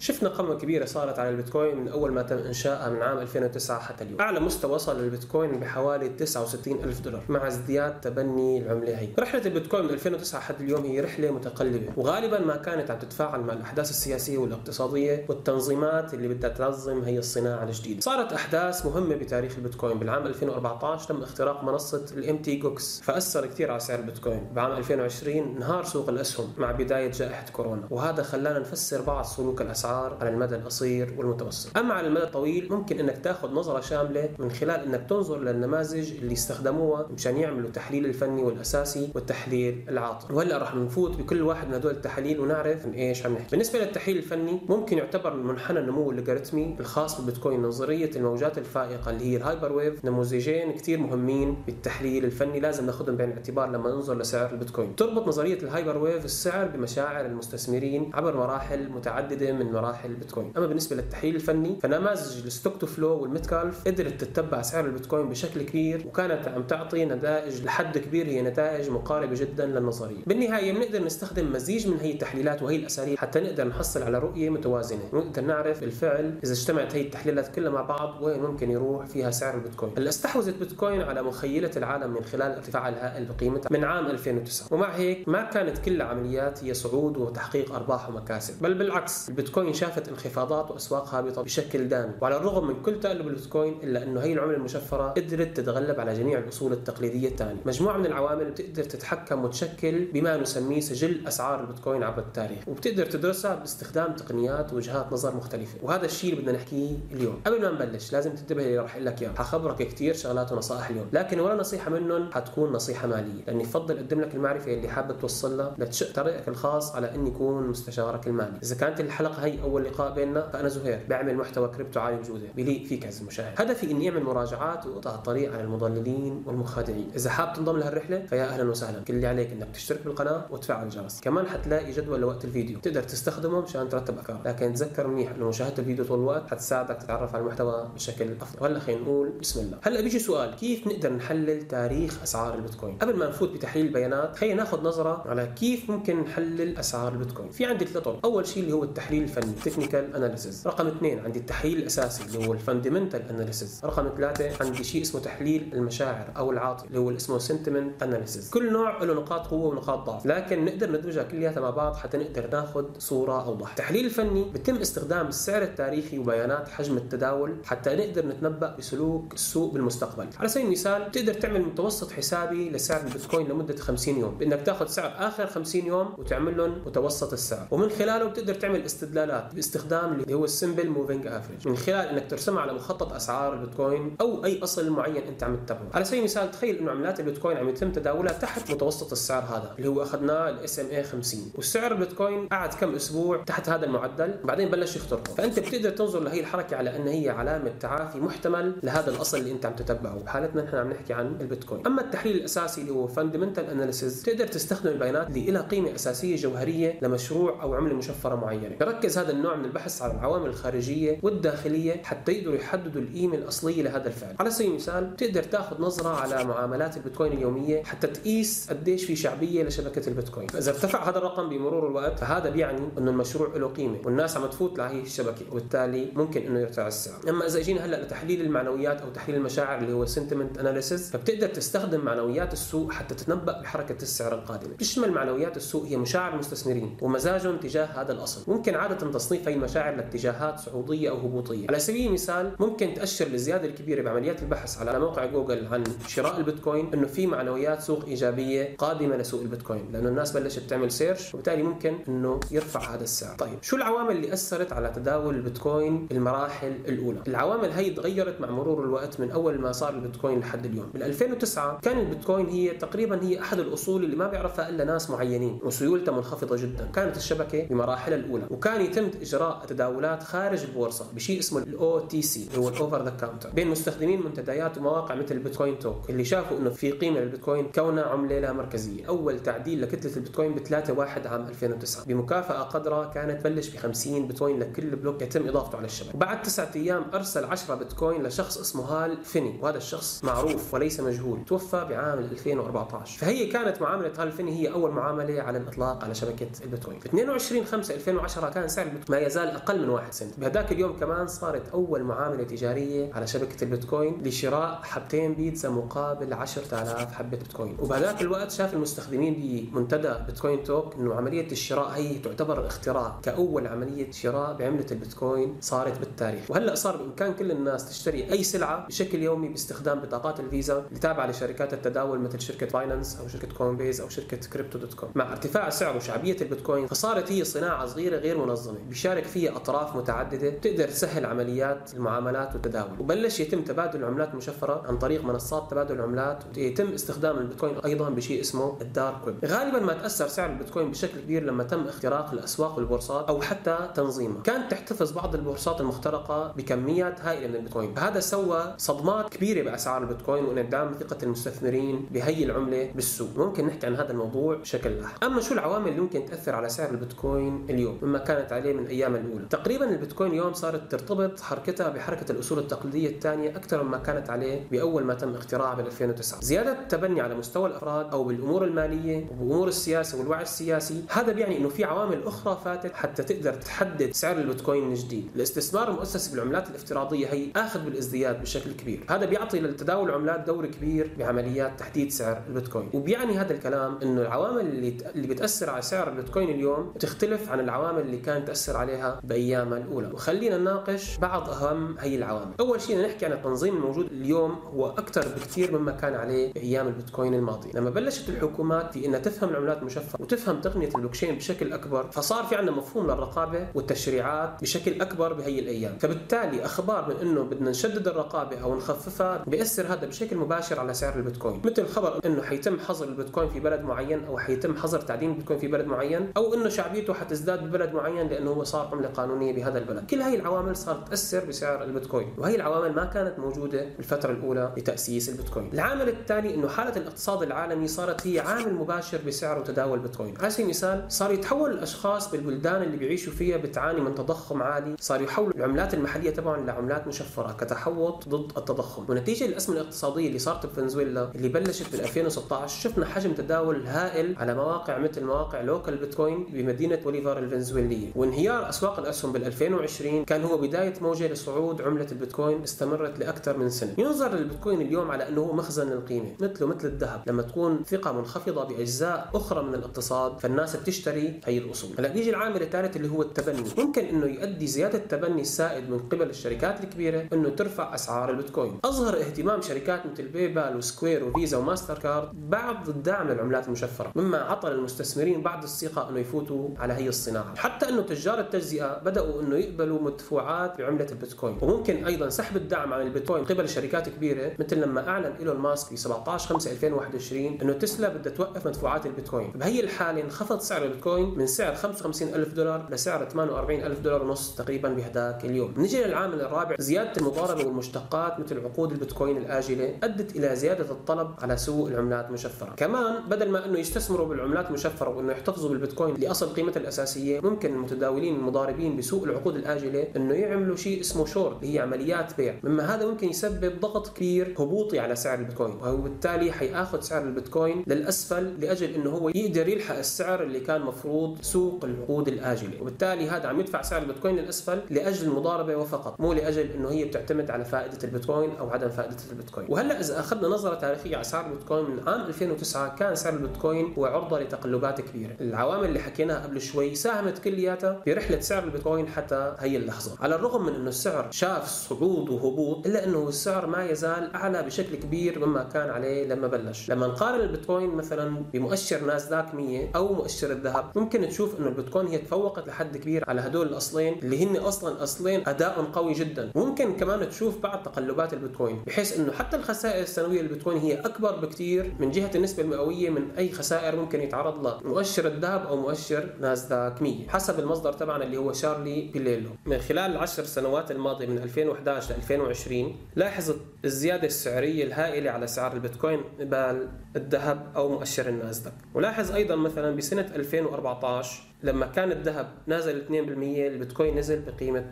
شفنا قمة كبيرة صارت على البيتكوين من أول ما تم انشائها من عام 2009 حتى اليوم. أعلى مستوى وصل للبيتكوين بحوالي 69 ألف دولار. مع ازدياد تبني العملة هي. رحلة البيتكوين من 2009 حتى اليوم هي رحلة متقلبة. وغالبا ما كانت عم تتفاعل مع الأحداث السياسية والاقتصادية والتنظيمات اللي بدها تنظم هي الصناعة الجديدة. صارت أحداث مهمة بتاريخ البيتكوين. بالعام 2014 تم اختراق منصة Mt. Gox فأثر كثير على سعر البيتكوين. بعام 2020 انهار سوق الأسهم مع بداية جائحة كورونا. وهذا خلانا نفسر بعض سلوك الأسعار. على المدى القصير والمتوسط. أما على المدى الطويل ممكن إنك تاخذ نظرة شاملة من خلال إنك تنظر للنماذج اللي استخدموها مشان يعملوا التحليل الفني والأساسي والتحليل العاطفي وهلأ رح نفوت بكل واحد من هدول التحاليل ونعرف من إيش عم نحكي. بالنسبة للتحليل الفني ممكن يعتبر منحنى النمو اللوغاريتمي الخاص بالبيتكوين نظرية الموجات الفائقة اللي هي ال hyper wave نموذجين كثير مهمين بالتحليل الفني لازم ناخذهم بعين الاعتبار لما ننظر لسعر البيتكوين. تربط نظرية ال hyper wave السعر بمشاعر المستثمرين عبر مراحل متعددة من مراحل البيتكوين. أما بالنسبة للتحليل الفني فنماذج ال stock to flow وال Metcalfe قدرت تتبع سعر البيتكوين بشكل كبير وكانت عم تعطي نتائج لحد كبير هي نتائج مقاربة جدا للنظرية. بالنهاية بنقدر نستخدم مزيج من هي التحليلات وهي الأساليب حتى نقدر نحصل على رؤية متوازنة. ونقدر نعرف بالفعل إذا اجتمعت هي التحليلات كلها مع بعض وين ممكن يروح فيها سعر البيتكوين. هلأ استحوذت بيتكوين على مخيلة العالم من خلال ارتفاع الهائل بقيمتها من عام 2009 ومع هيك ما كانت كل العمليات هي صعود وتحقيق أرباح ومكاسب بل بالعكس البيتكوين شافت انخفاضات واسواق هابطه بشكل دائم وعلى الرغم من كل تقلب البيتكوين إلا أنه هي العملة المشفرة قدرت تتغلب على جميع الأصول التقليدية الثانية مجموعة من العوامل بتقدر تتحكم وتشكل بما نسميه سجل أسعار البيتكوين عبر التاريخ. وبتقدر تدرسها باستخدام تقنيات ووجهات نظر مختلفة. وهذا الشيء اللي بدنا نحكيه اليوم. قبل ما نبلش لازم تنتبه اللي راح أقول لك إياه. حخبرك كثير شغلات ونصائح اليوم. لكن ولا نصيحة منهم حتكون نصيحة مالية. لأني بفضل أقدم لك المعرفة اللي حابب توصلها لتشق طريقك الخاص على إني يكون مستشارك المالي. إذا كانت الحلقة هي أول لقاء بيننا فأنا زهير بعمل محتوى كريبتو عالي الجوده بليق فيك عز المشاهد هدفي إني أعمل مراجعات وأقطع الطريق على المضللين والمخادعين. إذا حاب تنضم لهالرحلة فيا أهلا وسهلا. كل اللي عليك إنك تشترك بالقناة وتفعل الجرس. كمان حتلاقي جدول لوقت الفيديو. تقدر تستخدمه مشان ترتب افكار لكن تذكر منيح إنه مشاهدة الفيديو طول الوقت حتساعدك تتعرف على المحتوى بشكل أفضل. وهلأ خلينا نقول بسم الله. هلأ بيجي سؤال. كيف نقدر نحلل تاريخ أسعار البيتكوين؟ قبل ما نفوت بتحليل البيانات خلينا ناخذ نظرة على كيف ممكن نحلل أسعار البيتكوين. في عندي ثلاث طرق. أول شيء اللي هو التحليل الفني. technical analysis رقم اثنين عندي التحليل الأساسي اللي هو ال fundamental analysis رقم ثلاثة عندي شيء اسمه تحليل المشاعر أو العاطفة اللي هو اسمه sentiment analysis كل نوع له نقاط قوة ونقاط ضعف لكن نقدر ندمجها كلياتها مع بعض حتى نقدر ناخذ صورة اوضح التحليل الفني بتم استخدام السعر التاريخي وبيانات حجم التداول حتى نقدر نتنبأ بسلوك السوق بالمستقبل. على سبيل المثال بتقدر تعمل متوسط حسابي لسعر البيتكوين لمدة 50 يوم. بإنك تاخذ سعر آخر 50 يوم وتعمل لهم متوسط السعر. ومن خلاله بتقدر تعمل استدلالات باستخدام اللي هو ال simple moving average من خلال إنك ترسمها على مخطط أسعار البيتكوين أو أي أصل معين أنت عم تتبعه. على سبيل المثال تخيل إنه عملات البيتكوين عم يتم تداولها تحت متوسط السعر هذا اللي هو أخذناه ال SMA 50 والسعر البيتكوين قعد كم أسبوع تحت هذا المعدل بعدين بلش يخترقه. فأنت بتقدر تنظر لهي الحركة على إن هي علامة تعافي محتمل لهذا الأصل اللي أنت عم تتبعه. بحالتنا نحن عم نحكي عن البيتكوين. أما التحليل الأساسي اللي هو fundamental analysis تقدر تستخدم البيانات اللي لها قيمة أساسية جوهرية لمشروع أو عملة مشفرة معينة. بركز هذا النوع من البحث على العوامل الخارجية والداخلية حتى يقدروا يحددوا القيمه الأصلية لهذا الأصل. على سبيل المثال تقدر تاخذ نظرة على معاملات البيتكوين اليومية حتى تقيس قديش في شعبية لشبكة البيتكوين. فإذا ارتفع هذا الرقم بمرور الوقت فهذا بيعني إنه المشروع له قيمة والناس عم تفوت لهي الشبكة وبالتالي ممكن إنه يرتفع السعر. أما إذا اجينا هلأ لتحليل المعنويات أو تحليل المشاعر اللي هو sentiment analysis فبتقدر تستخدم معنويات السوق حتى تتنبأ بحركة السعر القادمة. بتشمل معنويات السوق هي مشاعر المستثمرين ومزاجهم تجاه هذا الأصل. ممكن عادة تصنيف هي المشاعر لاتجاهات صعودية أو هبوطية. على سبيل المثال ممكن تأشر للزيادة الكبيرة بعمليات البحث على موقع جوجل عن شراء البيتكوين إنه في معنويات سوق إيجابية قادمة لسوق البيتكوين لأنه الناس بلشت تعمل search وبالتالي ممكن إنه يرفع هذا السعر. طيب شو العوامل اللي أثرت على تداول البيتكوين المراحل الأولى؟ العوامل هي تغيرت مع مرور الوقت من أول ما صار البيتكوين لحد اليوم. بال 2009 كان البيتكوين هي تقريبا هي أحد الأصول اللي ما بيعرفها إلا ناس معينين وسيولتها منخفضة جدا. كانت الشبكة بمراحلها الأولى وكان يتم إجراء تداولات خارج البورصه بشيء اسمه ال OTC هو ال over the counter بين مستخدمين منتديات ومواقع مثل ال Bitcoin Talk اللي شافوا إنه في قيمة للبيتكوين كونها عملة لا مركزية. أول تعدين لكتلة البيتكوين ب 3 1 عام 2009 بمكافأة قدرها كانت تبلش ب 50 بيتكوين لكل block يتم إضافته على الشبكة. وبعد تسعة أيام أرسل 10 بيتكوين لشخص اسمه هال فيني وهذا الشخص معروف وليس مجهول توفى بعام 2014 فهي كانت معاملة هال فيني هي أول معاملة على الإطلاق على شبكة البيتكوين. في 22 5 2010 كان سعر ما يزال أقل من 1 سنت. بهداك اليوم كمان صارت أول معاملة تجارية على شبكة البيتكوين لشراء حبتين بيتزا مقابل 10000 حبة بيتكوين. وبهذاك الوقت شاف المستخدمين بمنتدى Bitcoin Talk إنه عملية الشراء هي تعتبر اختراع كأول عملية شراء بعملة البيتكوين صارت بالتاريخ. وهلأ صار بإمكان كل الناس تشتري أي سلعة بشكل يومي باستخدام بطاقات الفيزا اللي تابعه لشركات التداول مثل شركة Binance أو شركة Coinbase أو شركة Crypto.com مع ارتفاع سعر وشعبية البيتكوين فصارت هي صناعة صغيرة غير منظمة. بيشارك فيها أطراف متعددة تقدر تسهل عمليات المعاملات والتداول. وبلش يتم تبادل العملات المشفره عن طريق منصات تبادل العملات ويتم استخدام البيتكوين أيضا بشيء اسمه ال dark web. غالبا ما تأثر سعر البيتكوين بشكل كبير لما تم اختراق الأسواق والبورصات أو حتى تنظيمها. كانت تحتفظ بعض البورصات المخترقة بكميات هائلة من البيتكوين. هذا سوى صدمات كبيرة بأسعار البيتكوين وانعدام ثقة المستثمرين بهي العملة بالسوق. ممكن نحكي عن هذا الموضوع بشكل لاحق أما شو العوامل اللي ممكن تأثر على سعر البيتكوين اليوم؟ مما كانت عليه من أيام الأولى. تقريبا البيتكوين اليوم صارت ترتبط حركتها بحركة الأصول التقليدية الثانية أكثر مما كانت عليه بأول ما تم اختراعها بال 2009 زيادة التبني على مستوى الأفراد أو بالأمور المالية وبأمور السياسة والوعي السياسي. هذا بيعني إنه في عوامل أخرى فاتت حتى تقدر تحدد سعر البيتكوين من جديد الاستثمار المؤسس بالعملات الافتراضية هي آخذ بالازدياد بشكل كبير. هذا بيعطي للتداول العملات دور كبير بعمليات تحديد سعر البيتكوين. وبيعني هذا الكلام إنه العوامل اللي اللي بتأثر على سعر البيتكوين اليوم تختلف عن العوامل اللي كانت تاثر عليها بايامها الأولى. وخلينا نناقش بعض أهم هي العوامل. أول شيء نحكي عن التنظيم الموجود اليوم هو أكثر بكثير مما كان عليه بايام البيتكوين الماضيه لما بلشت الحكومات في إنها تفهم العملات المشفرة وتفهم تقنية البلوكشين بشكل أكبر فصار في عندنا مفهوم للرقابة والتشريعات بشكل أكبر بهي الأيام. فبالتالي أخبار من إنه بدنا نشدد الرقابة أو نخففها بيأثر هذا بشكل مباشر على سعر البيتكوين. مثل خبر إنه حيتم حظر البيتكوين في بلد معين أو حيتم حظر تعدين البيتكوين في بلد معين أو إنه شعبيته حتزداد ببلد معين لأنه هو صار عملة قانونية بهذا البلد. كل هاي العوامل صارت تأثر بسعر البيتكوين وهي العوامل ما كانت موجودة بالفترة الأولى لتاسيس البيتكوين. العامل الثاني إنه حالة الاقتصاد العالمي صارت هي عامل مباشر بسعر وتداول البيتكوين. على سبيل المثال صار يتحول الأشخاص بالبلدان اللي بيعيشوا فيها بتعاني من تضخم عالي صار يحولوا العملات المحلية تبعهم لعملات مشفرة كتحوط ضد التضخم. ونتيجة الأزمة الاقتصادية اللي صارت بفنزويلا اللي بلشت بال 2016 شفنا حجم تداول هائل على مواقع مثل مواقع Local Bitcoin بمدينة بوليفار الفنزويلية. وانهيار أسواق الأسهم بال 2020 كان هو بداية موجة لصعود عملة البيتكوين استمرت لأكثر من سنة. ينظر للبيتكوين اليوم على أنه هو مخزن للقيمه مثله مثل الذهب. لما تكون ثقة منخفضة بأجزاء أخرى من الاقتصاد فالناس بتشتري هي الاصول هلا بيجي العامل الثالث اللي هو التبني. ممكن إنه يؤدي زيادة التبني السائد من قبل الشركات الكبيرة إنه ترفع أسعار البيتكوين. أظهر اهتمام شركات مثل PayPal و Square وفيزا وماستر كارد بعض الدعم للعملات المشفرة مما عطى للمستثمرين بعض الثقة إنه يفوتوا على هي الصناعة. حتى إنه تجار التجزئة بدأوا إنه يقبلوا مدفوعات بعملة البيتكوين. وممكن أيضا سحب الدعم عن البيتكوين قبل شركات كبيرة مثل لما أعلن إيلون ماسك في 17 5 2021 إنه تسلا بدها توقف مدفوعات البيتكوين. بهي الحالة انخفض سعر البيتكوين من سعر 55 ألف دولار لسعر 48 ألف دولار ونص تقريبا بهداك اليوم. نجي للعامل الرابع زيادة المضاربة والمشتقات مثل عقود البيتكوين الآجلة أدت إلى زيادة الطلب على سوق العملات المشفره كمان بدل ما إنه يستثمروا بالعملات المشفرة وإنه يحتفظوا بالبيتكوين لأصل قيمتها الأساسية ممكن المتداولين المضاربين بسوق العقود الآجلة إنه يعملوا شيء اسمه شورت اللي هي عمليات بيع. مما هذا ممكن يسبب ضغط كبير هبوطي على سعر البيتكوين. وبالتالي حيأخذ سعر البيتكوين للأسفل لأجل إنه هو يقدر يلحق السعر اللي كان مفروض سوق العقود الآجلة. وبالتالي هذا عم يدفع سعر البيتكوين للأسفل لأجل المضاربة وفقط مو لأجل إنه هي بتعتمد على فائدة البيتكوين أو عدم فائدة البيتكوين. وهلأ إذا أخذنا نظرة تاريخية على سعر البيتكوين من عام 2009 كان سعر البيتكوين هو عرضه لتقلبات كبيرة. العوامل اللي حكيناها قبل شوي ساهمت كلياتها في رحلة سعر البيتكوين حتى هي اللحظة. على الرغم من إنه السعر شاف صعود وهبوط إلا إنه السعر ما يزال أعلى بشكل كبير مما كان عليه لما بلش. لما نقارن البيتكوين مثلا بمؤشر ناسداك 100 أو مؤشر الذهب ممكن تشوف إنه البيتكوين هي تفوقت لحد كبير على هدول الأصلين اللي هن أصلا أصلين أداء قوي جدا. ممكن كمان تشوف بعض تقلبات البيتكوين بحيث إنه حتى الخسائر السنوية للبيتكوين هي أكبر بكثير من جهة النسبة المئوية من أي خسائر ممكن يتعرض لها مؤشر الذهب أو مؤشر ناسداك 100 حسب المصدر تبعنا اللي هو شارلي بيليلو. من خلال العشر سنوات الماضية من 2011 ل 2020 لاحظت الزيادة السعرية الهائلة على سعر البيتكوين قبال الذهب أو مؤشر الناسداك ولاحظ أيضا مثلا بسنة 2014 لما كان الذهب نازل 2% البيتكوين نزل بقيمة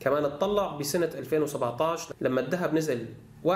58% كمان اطلع بسنة 2017 لما الذهب نزل 1.9%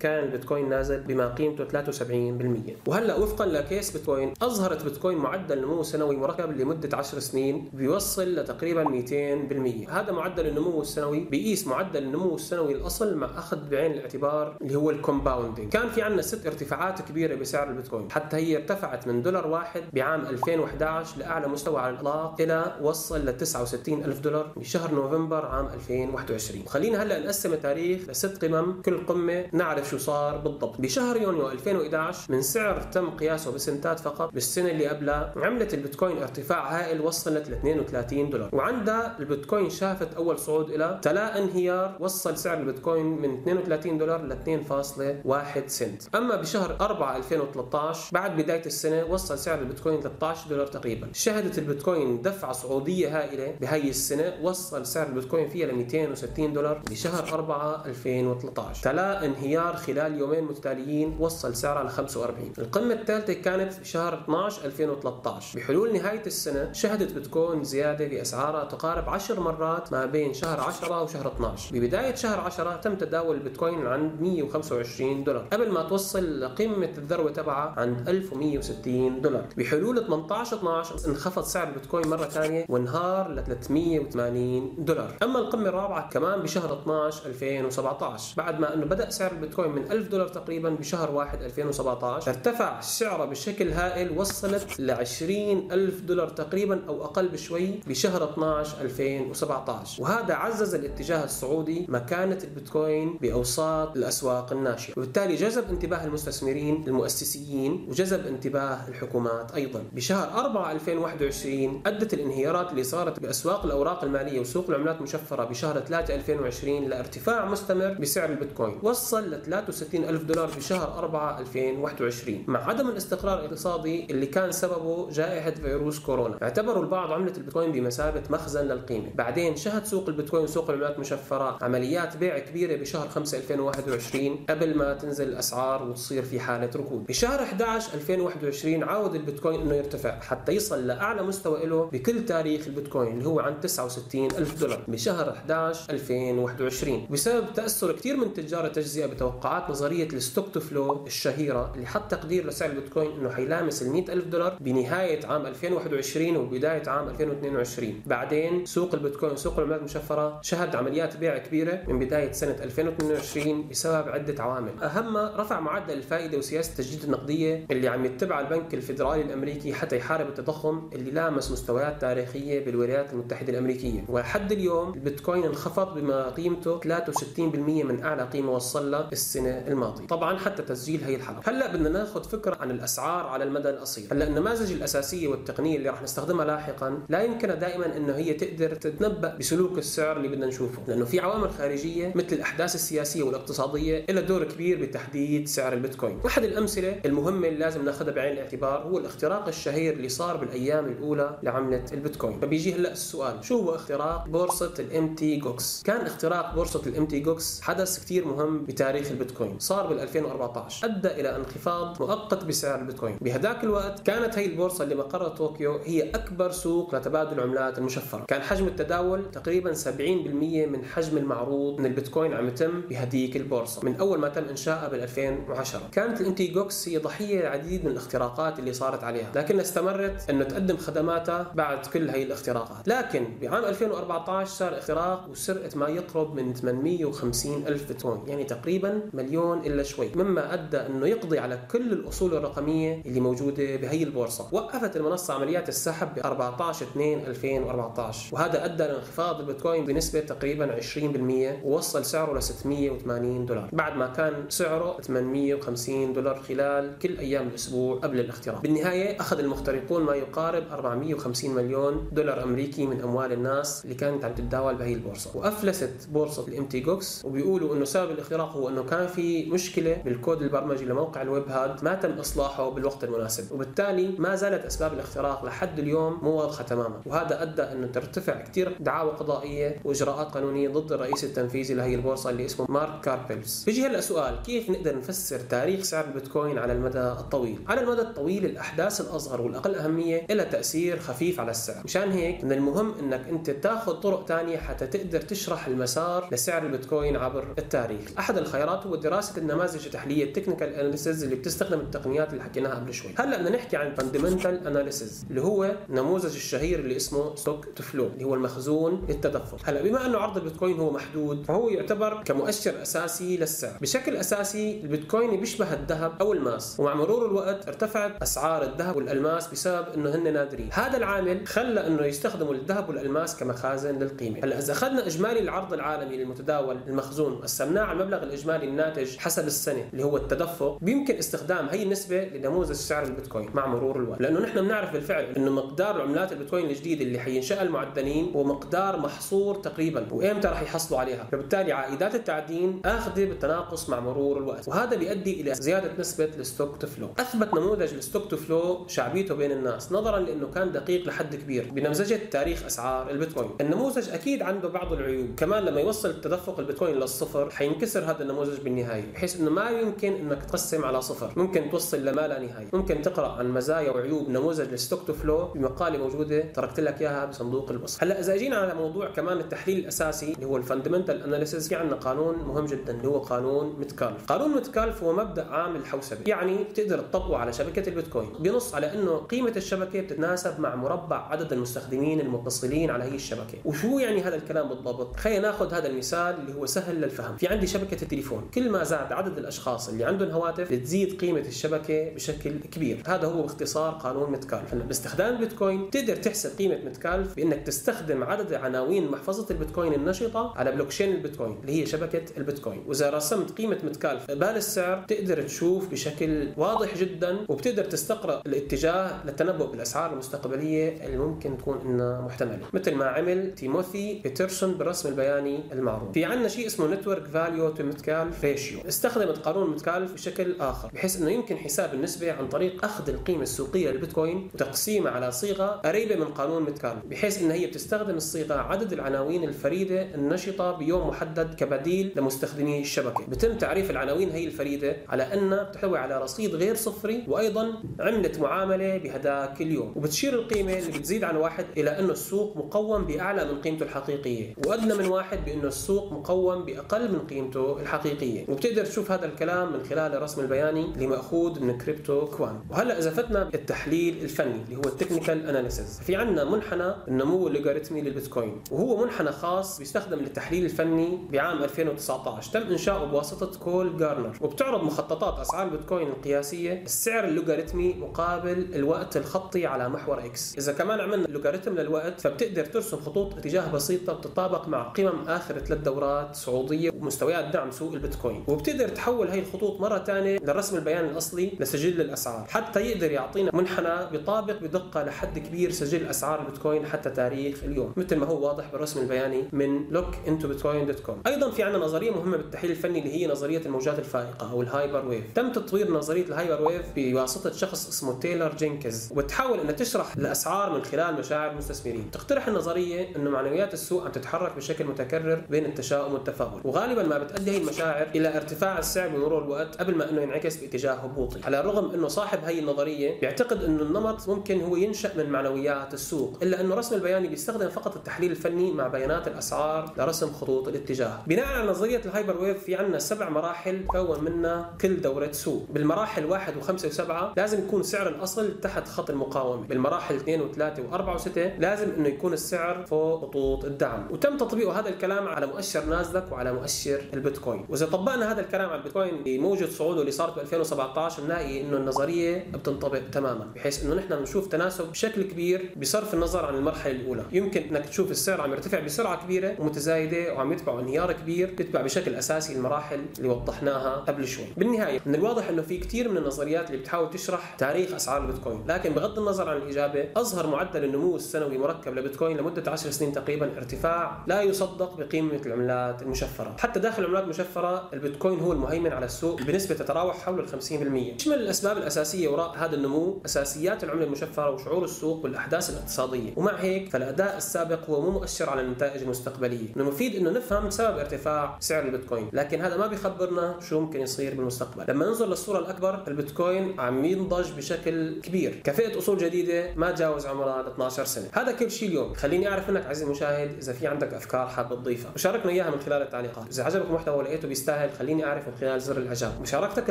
كان البيتكوين نازل بما قيمته 73% وهلأ وفقا ل Case Bitcoin أظهرت بيتكوين معدل نمو سنوي مركب لمدة 10 سنين بيوصل لتقريبا 200% هذا معدل النمو السنوي بيقيس معدل النمو السنوي الأصل مع أخذ بعين الاعتبار اللي هو ال compounding. كان في عندنا ست ارتفاعات كبيرة بسعر البيتكوين حتى هي ارتفعت من دولار واحد بعام 2011 لأعلى مستوى على الإطلاق إلى وصل ل 69 ألف دولار بشهر نوفمبر عام 2021 وخلينا هلأ نقسم التاريخ لست قمم كل قمة نعرف شو صار بالضبط. بشهر يونيو 2011 من سعر تم قياسه بسنتات فقط بالسنة اللي قبلها عملت البيتكوين ارتفاع هائل وصلت ل 32 دولار. وعندها البيتكوين شافت أول صعود إلى تلا انهيار وصل سعر البيتكوين من 32 دولار ل 2.1 سنت. أما بشهر 4 2013 بعد بداية السنة وصل سعر البيتكوين 13 دولار تقريبا. شهدت البيتكوين دفعة صعودية هائلة بهي السنة وصل سعر البيتكوين فيها ل 260 دولار بشهر 4 2013 تلا انهيار خلال يومين متتاليين وصل سعرها ل 45 القمة الثالثة كانت بشهر 12 2013 بحلول نهاية السنة شهدت بيتكوين زيادة بأسعارها تقارب 10 مرات ما بين شهر 10 وشهر 12 ببداية شهر 10 تم تداول البيتكوين عند 125 دولار قبل ما توصل لقمة الذروة تبعها عند 1160 دولار. بحلول 18 12 انخفض سعر البيتكوين مرة ثانية وانهار ل 380 دولار. أما القمة الرابعة كمان بشهر 12 2017 بعد ما إنه بدأ سعر البيتكوين من 1000 دولار تقريبا بشهر 1 2017 ارتفع سعره بشكل هائل وصلت ل 20 ألف دولار تقريبا أو أقل بشوي بشهر 12 2017 وهذا عزز الاتجاه الصعودي مكانة البيتكوين بأوساط الأسواق الناشئة. وبالتالي جذب انتباه المستثمرين المؤسسيين وجذب انتباه الحكومات أيضا. بشهر 4 2021 أدت الانهيارات اللي صارت بأسواق الأوراق المالية وسوق العملات المشفرة بشهر 3 2020 لارتفاع مستمر بسعر البيتكوين. وصل ل 63 ألف دولار بشهر 4 2021 مع عدم الاستقرار الاقتصادي اللي كان سببه جائحة فيروس كورونا اعتبروا البعض عملة البيتكوين بمثابة مخزن للقيمة. بعدين شهد سوق البيتكوين وسوق العملات المشفره عمليات بيع كبيرة بشهر 5 2021 قبل ما تنزل الأسعار وتصير في حالة ركود. بشهر 11 2021 عاود البيتكوين إنه يرتفع حتى يصل لأعلى مستوى له بكل تاريخ البيتكوين اللي هو عند 69 ألف دولار بشهر 11 2021 بسبب تأثر كثير من تجار التجزئة بتوقعات نظرية ال stock to flow الشهيرة اللي حط تقدير لسعر البيتكوين إنه حيلامس ال 100 ألف دولار بنهاية عام 2021 وبداية عام 2022 بعدين سوق البيتكوين وسوق العملات المشفرة شهد عمليات بيع كبيرة من بداية سنة 2022 بسبب عدة عوامل. اهمها رفع معدل الفائدة وسياسة التشديد النقدية اللي عم يتبعها البنك الفيدرالي الأمريكي حتى يحارب التضخم اللي لامس مستويات تاريخية بالولايات المتحدة الأمريكية. ولحد اليوم البيتكوين انخفض بما قيمته 63% من أعلى قيمة وصل لها السنة الماضية. طبعا حتى تسجيل هي الحلقة. هلأ بدنا ناخذ فكرة عن الأسعار على المدى القصير. هلأ النماذج الأساسية والتقنية اللي راح نستخدمها لاحقا لا يمكن دائما إنه هي تقدر تتنبأ بسلوك السعر اللي بدنا نشوفه. لأنه في عوامل خارجية مثل الأحداث السياسية والاقتصادية لها دور كبير بتحديد سعر البيتكوين. احد الأمثلة المهمة اللي لازم ناخذها بعين الاعتبار هو الاختراق الشهير اللي صار بالأيام الأولى لعملة البيتكوين. فبيجي هلأ السؤال شو هو اختراق بورصة ال MT Gox كان اختراق بورصة ال MT Gox حدث كثير مهم بتاريخ البيتكوين. صار بال 2014 أدى إلى انخفاض مؤقت بسعر البيتكوين. بهداك الوقت كانت هي البورصة اللي مقرها طوكيو هي أكبر سوق لتبادل العملات المشفرة. كان حجم التداول تقريبا 70% من حجم المعروض من البيتكوين عم يتم بهديك البورصة من أول ما تم إنشائها بال 2010 كانت الـ Mt. Gox هي ضحية لعديد من الاختراقات اللي صارت عليها لكنها استمرت إنه تقدم خدماتها بعد كل هي الاختراقات. لكن بعام 2014 صار اختراق وسرقة ما يقرب من 850 ألف بيتكوين يعني تقريبا مليون إلا شوي مما أدى إنه يقضي على كل الأصول الرقمية اللي موجودة بهي البورصة. وقفت المنصة عمليات السحب ب 14 2 2014 وهذا أدى لانخفاض البيتكوين بنسبة تقريبا 20% ووصل سعره ل 680 دولار. بعد ما كان سعره 850 دولار خلال كل أيام الأسبوع قبل الاختراق بالنهاية أخذ المخترقون ما يقارب 450 مليون دولار أمريكي من أموال الناس اللي كانت عم تتداول بهي البورصة. وأفلست بورصة ال Mt. Gox وبيقولوا إنه سبب الاختراق هو إنه كان في مشكلة بالكود البرمجي لموقع الويب هذا ما تم إصلاحه بالوقت المناسب وبالتالي ما زالت أسباب الاختراق لحد اليوم مو واضحة تماما وهذا أدى إنه ترتفع كثير دعاوى قضائية وإجراءات قانونية ضد الرئيس التنفيذي لهي البورصة اللي اسمه مارك كاربلز بيجي هلا سؤال كيف نقدر نفسر تاريخ سعر البيتكوين على المدى الطويل؟ على المدى الطويل الأحداث الأصغر والأقل أهمية لها تأثير خفيف على السعر. مشان هيك من المهم إنك أنت تاخذ طرق ثانية حتى تقدر تشرح المسار لسعر البيتكوين عبر التاريخ. أحد الخيارات هو دراسه النماذج التحليليه ال technical analysis اللي بتستخدم التقنيات اللي حكيناها قبل شوي. هلا بدنا نحكي عن fundamental analysis اللي هو النموذج الشهير اللي اسمه stock to flow اللي هو المخزون للتدفق هلا بما انه عرض البيتكوين هو محدود فهو يعتبر كمؤشر أساسي للسعر. بشكل أساسي البيتكوين بيشبه الذهب أو الماس ومع مرور الوقت ارتفعت أسعار الذهب والألماس بسبب إنه هن نادرين. هذا العامل خلى إنه يستخدموا الذهب والألماس كمخازن للقيمة. هلا إذا أخذنا إجمالي العرض العالمي للمتداول المخزون وقسمناه على المبلغ الإجمالي الناتج حسب السنة اللي هو التدفق بيمكن استخدام هي النسبة لنموذج سعر البيتكوين مع مرور الوقت. لأنه نحن بنعرف بالفعل إنه مقدار عملات البيتكوين الجديدة اللي حينشأ المعدنين هو مقدار محصور تقريبا وإمتى راح يحصلوا عليها؟ فبالتالي عائدات التعدين آخذة بالتناقص مع مرور الوقت وهذا بيؤدي إلى زيادة نسبة ال stock to flow. أثبت نموذج ال stock to flow شعبيته بين الناس نظرا لأنه كان دقيق لحد كبير. بنمذجة تاريخ أسعار البيتكوين. النموذج أكيد عنده بعض العيوب. كمان لما يوصل تدفق البيتكوين للصفر حينكسر هذا النموذج بالنهاية بحيث إنه ما يمكن إنك تقسم على صفر. ممكن توصل لما لا نهاية. ممكن تقرأ عن مزايا وعيوب نموذج ال stock to flow بمقالة موجودة تركت لك إياها بصندوق الوصف. هلأ إذا اجينا على موضوع كمان التحليل الأساسي اللي هو ال fundamental analysis في عندنا قانون مهم جدا اللي هو قانون Metcalfe قانون Metcalfe هو مبدأ عام الحوسبه يعني بتقدر تطبقه على شبكة البيتكوين. بنص على إنه قيمة الشبكة بتتناسب مع مربع عدد المستخدمين المتصلين على هي الشبكة. وشو يعني هذا الكلام بالضبط؟ خلينا ناخذ هذا المثال اللي هو سهل للفهم. في عندي شبكة التليفون. كل ما زاد عدد الأشخاص اللي عندهم هواتف بتزيد قيمة الشبكة بشكل كبير. هذا هو باختصار قانون Metcalfe. هلا باستخدام البيتكوين تقدر تحسب قيمة Metcalfe بإنك تستخدم عدد عناوين محفظة البيتكوين النشطة على بلوكشين البيتكوين اللي هي شبكة البيتكوين. وإذا رسمت قيمة Metcalfe قبال السعر تقدر تشوف بشكل واضح جدا وبتقدر تستقرأ الاتجاه للتنبؤ بالأسعار المستقبلية اللي ممكن تكون إنها محتملة. مثل ما عمل تيموثي بيترسون بالرسم البياني المعروف في عندنا شيء اسمه network value to Metcalfe ratio استخدمت قانون Metcalfe بشكل آخر بحيث إنه يمكن حساب النسبة عن طريق أخذ القيمة السوقية للبيتكوين وتقسيمها على صيغة قريبة من قانون Metcalfe بحيث إن هي بتستخدم الصيغة عدد العناوين الفريدة النشطة بيوم محدد كبديل لمستخدمي الشبكة. بتم تعريف العناوين هي الفريدة على أنها بتحتوي على رصيد غير صفري وأيضا عملت معاملة بهداك اليوم. وبتشير القيمة اللي بتزيد عن واحد إلى إنه السوق مقوم بأعلى من قيمته الحقيقية وأدنى من واحد بإنه السوق مقوم بأقل من قيمته الحقيقية. وبتقدر تشوف هذا الكلام من خلال الرسم البياني اللي مأخوذ من CryptoQuant. وهلأ إذا فتنا التحليل الفني اللي هو ال technical analysis في عندنا منحنى النمو اللوغاريتمي للبيتكوين. وهو منحنى خاص بيستخدم للتحليل الفني بعام 2019 تم إنشاؤه بواسطة كول جارنر. وبتعرض مخططات أسعار البيتكوين القياسية السعر اللوغاريتمي مقابل الوقت الخطي على محور X إذا كمان عملنا لوغاريتم للوقت فبتقدر ترسم خطوط اتجاه بسيطة بتتطابق مع قمم آخر ثلاث دورات صعوديه ومستويات دعم سوق البيتكوين. وبتقدر تحول هي الخطوط مرة ثانية للرسم البياني الأصلي لسجل الأسعار. حتى يقدر يعطينا منحنى بيطابق بدقة لحد كبير سجل أسعار البيتكوين حتى تاريخ اليوم. مثل ما هو واضح بالرسم البياني من Look Into Bitcoin dot com أيضا في عندنا نظرية مهمة بالتحليل الفني اللي هي نظرية الموجات الفائقة أو ال hyperwave تم تطوير نظرية ال hyperwave بواسطة شخص اسمه تايلر جينكيز وتحاول انها تشرح الأسعار من خلال مشاعر المستثمرين تقترح النظرية انه معنويات السوق عم تتحرك بشكل متكرر بين التشاؤم والتفاؤل. وغالبا ما بتؤدي هي المشاعر إلى ارتفاع السعر بمرور الوقت قبل ما إنه ينعكس باتجاه هبوطي على الرغم إنه صاحب هي النظرية بيعتقد إنه النمط ممكن هو ينشأ من معنويات السوق إلا إنه رسم البياني بيستخدم فقط التحليل الفني مع بيانات الأسعار لرسم خطوط الاتجاه. بناء على نظرية ال hyperwave في عندنا سبع مراحل كون منها كل دورة سوق. بالمراحل واحد وخمسة وسبعة لازم يكون سعر الأصل تحت خط المقاومة. بالمراحل اثنين وثلاثة وأربعة وستة لازم إنه يكون السعر فوق خطوط الدعم. وتم تطبيق هذا الكلام على مؤشر نازدك وعلى مؤشر البيتكوين. وإذا طبقنا هذا الكلام على البيتكوين بموجة صعوده اللي صارت ب 2017 بنلاقي إنه النظرية بتنطبق تماما بحيث إنه نحن بنشوف تناسب بشكل كبير بصرف النظر عن المرحلة الأولى. يمكن إنك تشوف السعر عم يرتفع بسرعة كبيرة ومتزايدة وعم يتبع انهيار كبير بيتبع بشكل أساسي المراحل اللي وضحناها قبل شوي. بالنهاية من الواضح إنه في كثير من النظريات اللي بتحاول تشرح تاريخ أسعار البيتكوين. لكن بغض النظر عن الإجابة أظهر معدل النمو السنوي مركب لبيتكوين لمدة 10 سنين تقريبا ارتفاع لا يصدق بقيمة العملات المشفرة. حتى داخل العملات المشفره البيتكوين هو المهيمن على السوق بنسبة تتراوح حول ال 50% تشمل الأسباب الأساسية وراء هذا النمو أساسيات العملة المشفرة وشعور السوق بالاحداث الاقتصادية. ومع هيك فالأداء السابق هو مو مؤشر على النتائج المستقبلية. من المفيد إنه نفهم سبب ارتفاع سعر البيتكوين لكن هذا ما بيخبرنا شو ممكن يصير بالمستقبل. لما ننظر للصورة الأكبر البيتكوين عم ينضج بشكل كبير. كفئة أصول جديدة ما تجاوز عمرها 12 سنة. هذا كل شيء اليوم. خليني أعرف منك عزيزي المشاهد إذا في عندك أفكار حابب تضيفها. وشاركنا إياها من خلال التعليقات. إذا عجبك المحتوى ولقيته بيستاهل تفاعل خليني أعرف من خلال زر الاعجاب مشاركتك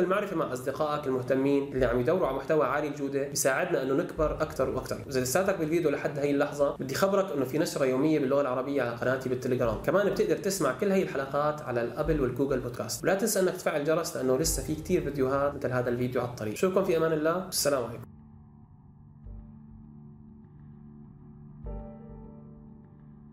المعرفة مع أصدقائك المهتمين اللي عم يدوروا على محتوى عالي الجودة بيساعدنا إنه نكبر أكثر وأكثر إذا لساتك بالفيديو لحد هي اللحظة بدي خبرك إنه في نشرة يومية باللغة العربية على قناتي بالتليجرام. كمان بتقدر تسمع كل هي الحلقات على الأبل والجوجل بودكاست. ولا تنسى إنك تفعل الجرس لأنه لسه في كثير فيديوهات مثل هذا الفيديو على الطريق. شوفكم في أمان الله. والسلام عليكم.